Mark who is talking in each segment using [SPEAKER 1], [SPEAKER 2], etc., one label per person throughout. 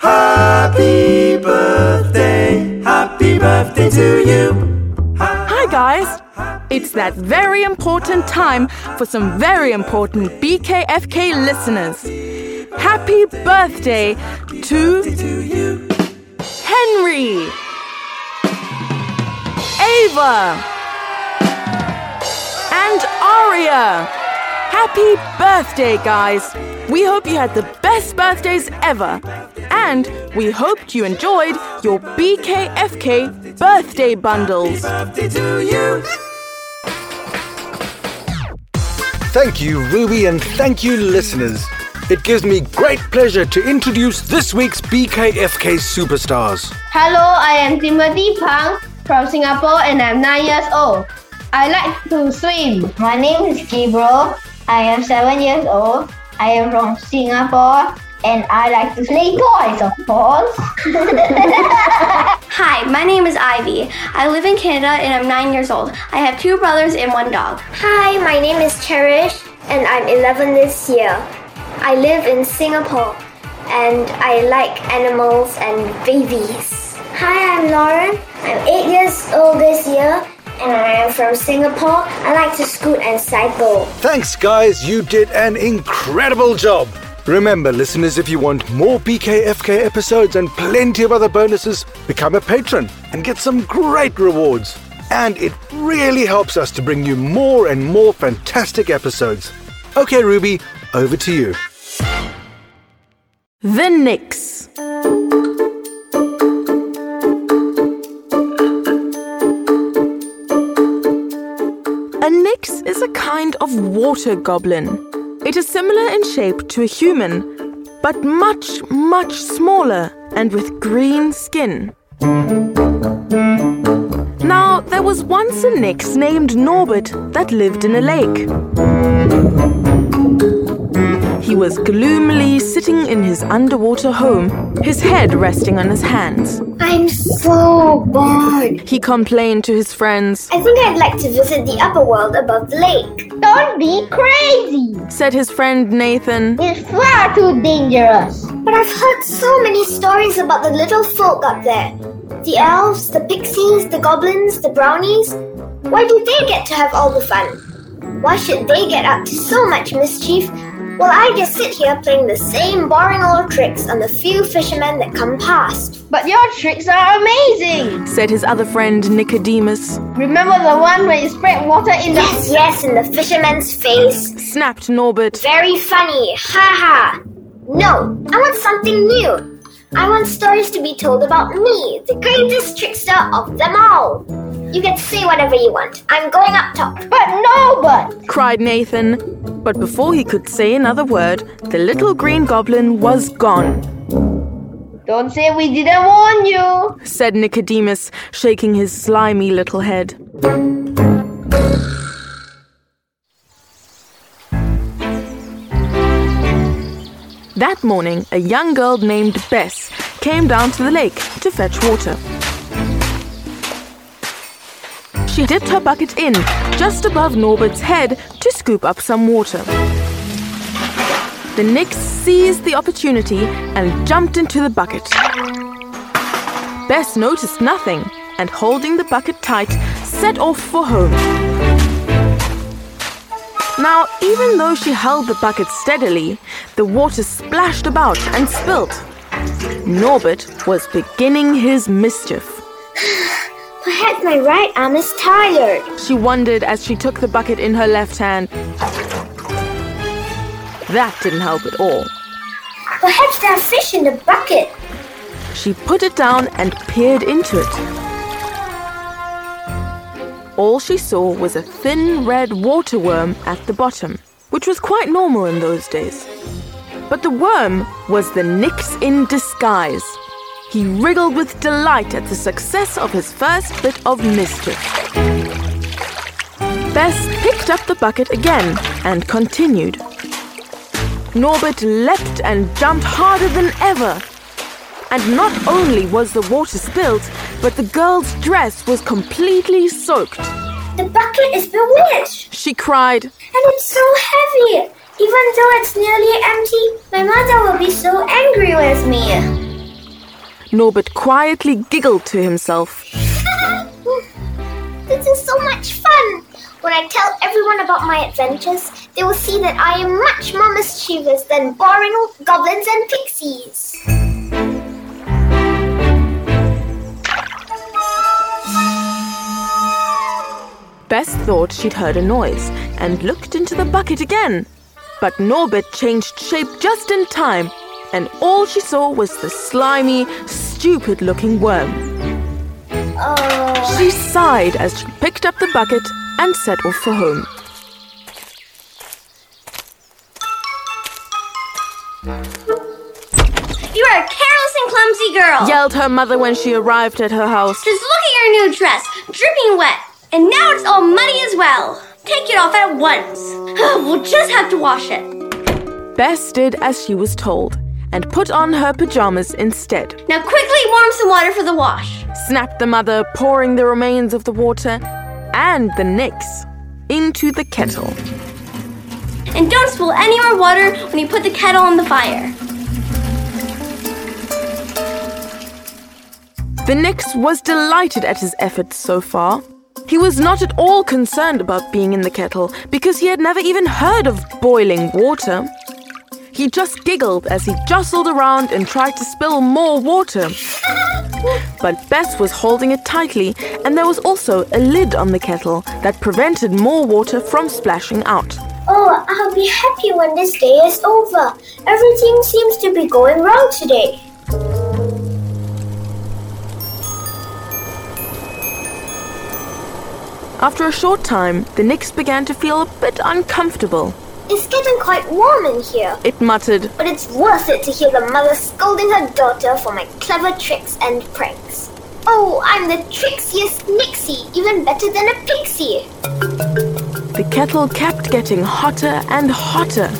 [SPEAKER 1] Happy birthday, happy birthday to you.
[SPEAKER 2] Hi, guys! It's that very important time for some very important BKFK listeners. Happy birthday to Henry, Ava, and Aria. Happy birthday, guys! We hope you had the best birthdays ever. And we hoped you enjoyed your BKFK birthday bundles.
[SPEAKER 1] Birthday to you.
[SPEAKER 3] Thank you, Ruby, and thank you, listeners. It gives me great pleasure to introduce this week's BKFK superstars.
[SPEAKER 4] Hello, I am Timothy Pang from Singapore and I'm 9 years old. I like to swim. My name is Gabriel. I am 7 years old. I am from Singapore and I like to play toys, of course.
[SPEAKER 5] Hi, my name is Ivy. I live in Canada and I'm 9 years old. I have two brothers and one dog.
[SPEAKER 6] Hi, my name is Cherish and I'm 11 this year. I live in Singapore and I like animals and babies. Hi, I'm Lauren. I'm 8 years old this year and I am from Singapore. I like to scoot and cycle.
[SPEAKER 3] Thanks, guys. You did an incredible job. Remember, listeners, if you want more BKFK episodes and plenty of other bonuses, become a patron and get some great rewards. And it really helps us to bring you more and more fantastic episodes. Okay, Ruby, over to you.
[SPEAKER 2] The Nix. A Nix is a kind of water goblin. It is similar in shape to a human, but much, much smaller and with green skin. Now, there was once a Nix named Norbert that lived in a lake. He was gloomily sitting in his underwater home, his head resting on his hands.
[SPEAKER 6] I'm so bored.
[SPEAKER 2] He complained to his friends,
[SPEAKER 6] I think I'd like to visit the upper world above the lake.
[SPEAKER 4] Don't be crazy.
[SPEAKER 2] said his friend Nathan.
[SPEAKER 4] It's far too dangerous.
[SPEAKER 6] But I've heard so many stories about the little folk up there. The elves, the pixies, the goblins, the brownies. Why do they get to have all the fun? Why should they get up to so much mischief while I just sit here playing the same boring old tricks on the few fishermen that come past?
[SPEAKER 4] But your tricks are amazing.
[SPEAKER 2] said his other friend Nicodemus.
[SPEAKER 4] Remember the one where you spread water in the.
[SPEAKER 6] Yes, yes, in the fisherman's face.
[SPEAKER 2] Snapped Norbert.
[SPEAKER 6] Very funny. Ha ha. No, I want something new. I want stories to be told about me, the greatest trickster of them all. You can say whatever you want. I'm going up top.
[SPEAKER 4] But no, but.
[SPEAKER 2] cried Nathan. But before he could say another word, the little green goblin was gone,
[SPEAKER 4] Don't say we didn't warn you.
[SPEAKER 2] said Nicodemus, shaking his slimy little head. That morning, a young girl named Bess came down to the lake to fetch water. She dipped her bucket in just above Norbert's head to scoop up some water. The Nix seized the opportunity and jumped into the bucket. Bess noticed nothing and, holding the bucket tight, set off for home. Now, even though she held the bucket steadily, the water splashed about and spilt. Norbert was beginning his mischief.
[SPEAKER 6] Perhaps my right arm is tired.
[SPEAKER 2] She wondered as she took the bucket in her left hand. That didn't help at all.
[SPEAKER 6] Perhaps there are fish in the bucket.
[SPEAKER 2] She put it down and peered into it. All she saw was a thin red water worm at the bottom, which was quite normal in those days. But the worm was the Nix in disguise. He wriggled with delight at the success of his first bit of mischief. Bess picked up the bucket again and continued. Norbert leapt and jumped harder than ever. And not only was the water spilled, but the girl's dress was completely soaked.
[SPEAKER 6] The bucket is bewitched,
[SPEAKER 2] She cried,
[SPEAKER 6] and it's so heavy. Even though it's nearly empty, my mother will be so angry with me.
[SPEAKER 2] Norbert quietly giggled to himself.
[SPEAKER 6] This is so much fun. When I tell everyone about my adventures, they will see that I am much more mischievous than boring old goblins and pixies.
[SPEAKER 2] Bess thought she'd heard a noise and looked into the bucket again. But Norbert changed shape just in time, and all she saw was the slimy, stupid looking worm.
[SPEAKER 6] Oh.
[SPEAKER 2] She sighed as she picked up the bucket and set off for home.
[SPEAKER 5] You are a careless and clumsy girl.
[SPEAKER 2] Yelled her mother when she arrived at her house.
[SPEAKER 5] Just look at your new dress, dripping wet, and now it's all muddy as well. Take it off at once. we'll just have to wash it.
[SPEAKER 2] Bess did as she was told and put on her pajamas instead.
[SPEAKER 5] Now quickly warm some water for the wash.
[SPEAKER 2] Snapped the mother, pouring the remains of the water and the nix into the kettle.
[SPEAKER 5] And don't spill any more water when you put the kettle on the fire.
[SPEAKER 2] The Nix was delighted at his efforts so far. He was not at all concerned about being in the kettle because he had never even heard of boiling water. He just giggled as he jostled around and tried to spill more water. But Bess was holding it tightly, and there was also a lid on the kettle that prevented more water from splashing out.
[SPEAKER 6] Oh, I'll be happy when this day is over. Everything seems to be going wrong today.
[SPEAKER 2] After a short time, the Nix began to feel a bit uncomfortable.
[SPEAKER 6] It's getting quite warm in here.
[SPEAKER 2] It muttered,
[SPEAKER 6] But it's worth it to hear the mother scolding her daughter for my clever tricks and pranks. Oh, I'm the trixiest Nixie, even better than a pixie.
[SPEAKER 2] The kettle kept getting hotter and hotter.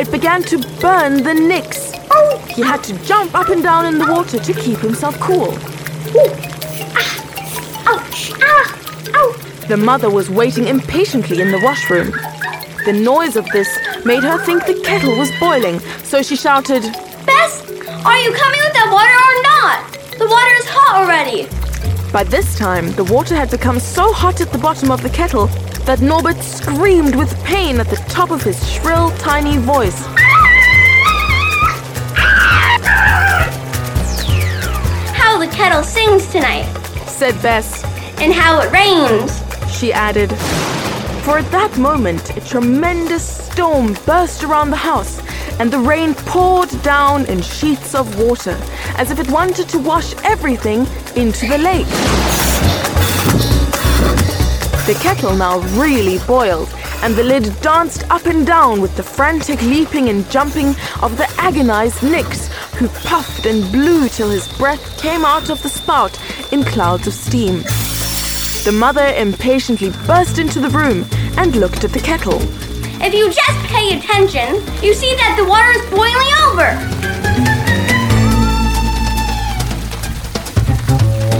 [SPEAKER 2] It began to burn the Nix.
[SPEAKER 6] Oh,
[SPEAKER 2] He had to jump up and down in the water to keep himself cool.
[SPEAKER 6] ouch, ah, ow.
[SPEAKER 2] The mother was waiting impatiently in the washroom. The noise of this made her think the kettle was boiling, so she shouted,
[SPEAKER 5] Bess, are you coming with that water or not? The water is hot already.
[SPEAKER 2] By this time, the water had become so hot at the bottom of the kettle that Norbert screamed with pain at the top of his shrill, tiny voice.
[SPEAKER 5] How the kettle sings tonight,
[SPEAKER 2] Said Bess.
[SPEAKER 5] and how it rains.
[SPEAKER 2] she added. For at that moment, a tremendous storm burst around the house, and the rain poured down in sheets of water, as if it wanted to wash everything into the lake. The kettle now really boiled, and the lid danced up and down with the frantic leaping and jumping of the agonized Nix, who puffed and blew till his breath came out of the spout in clouds of steam. The mother impatiently burst into the room and looked at the kettle.
[SPEAKER 5] If you just pay attention, you see that the water is boiling over.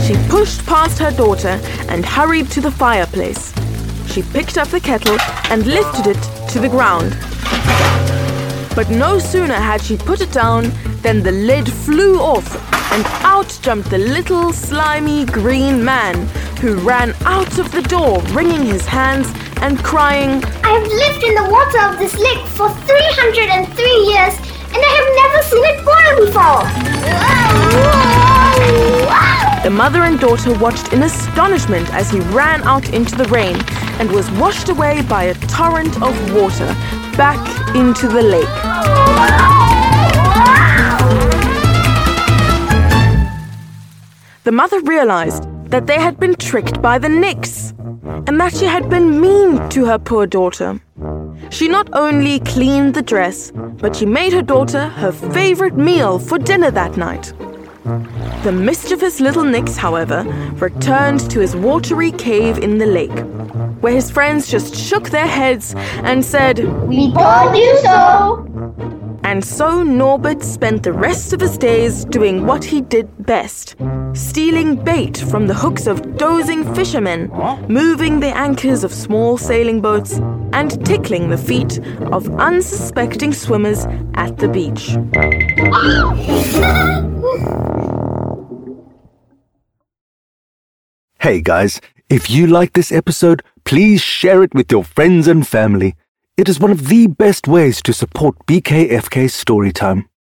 [SPEAKER 2] She pushed past her daughter and hurried to the fireplace. She picked up the kettle and lifted it to the ground. But no sooner had she put it down than the lid flew off and out jumped the little slimy green man who ran out of the door wringing his hands and crying,
[SPEAKER 6] I have lived in the water of this lake for 303 years and I have never seen it boil before.
[SPEAKER 2] The mother and daughter watched in astonishment as he ran out into the rain and was washed away by a torrent of water back into the lake. The mother realized that they had been tricked by the Nix and that she had been mean to her poor daughter. She not only cleaned the dress, but she made her daughter her favorite meal for dinner that night. The mischievous little Nix, however, returned to his watery cave in the lake, where his friends just shook their heads and said,
[SPEAKER 4] We told you so!
[SPEAKER 2] And so Norbert spent the rest of his days doing what he did best stealing bait from the hooks of dozing fishermen, moving the anchors of small sailing boats, and tickling the feet of unsuspecting swimmers at the beach.
[SPEAKER 3] Hey guys, if you like this episode, please share it with your friends and family. It is one of the best ways to support BKFK Storytime.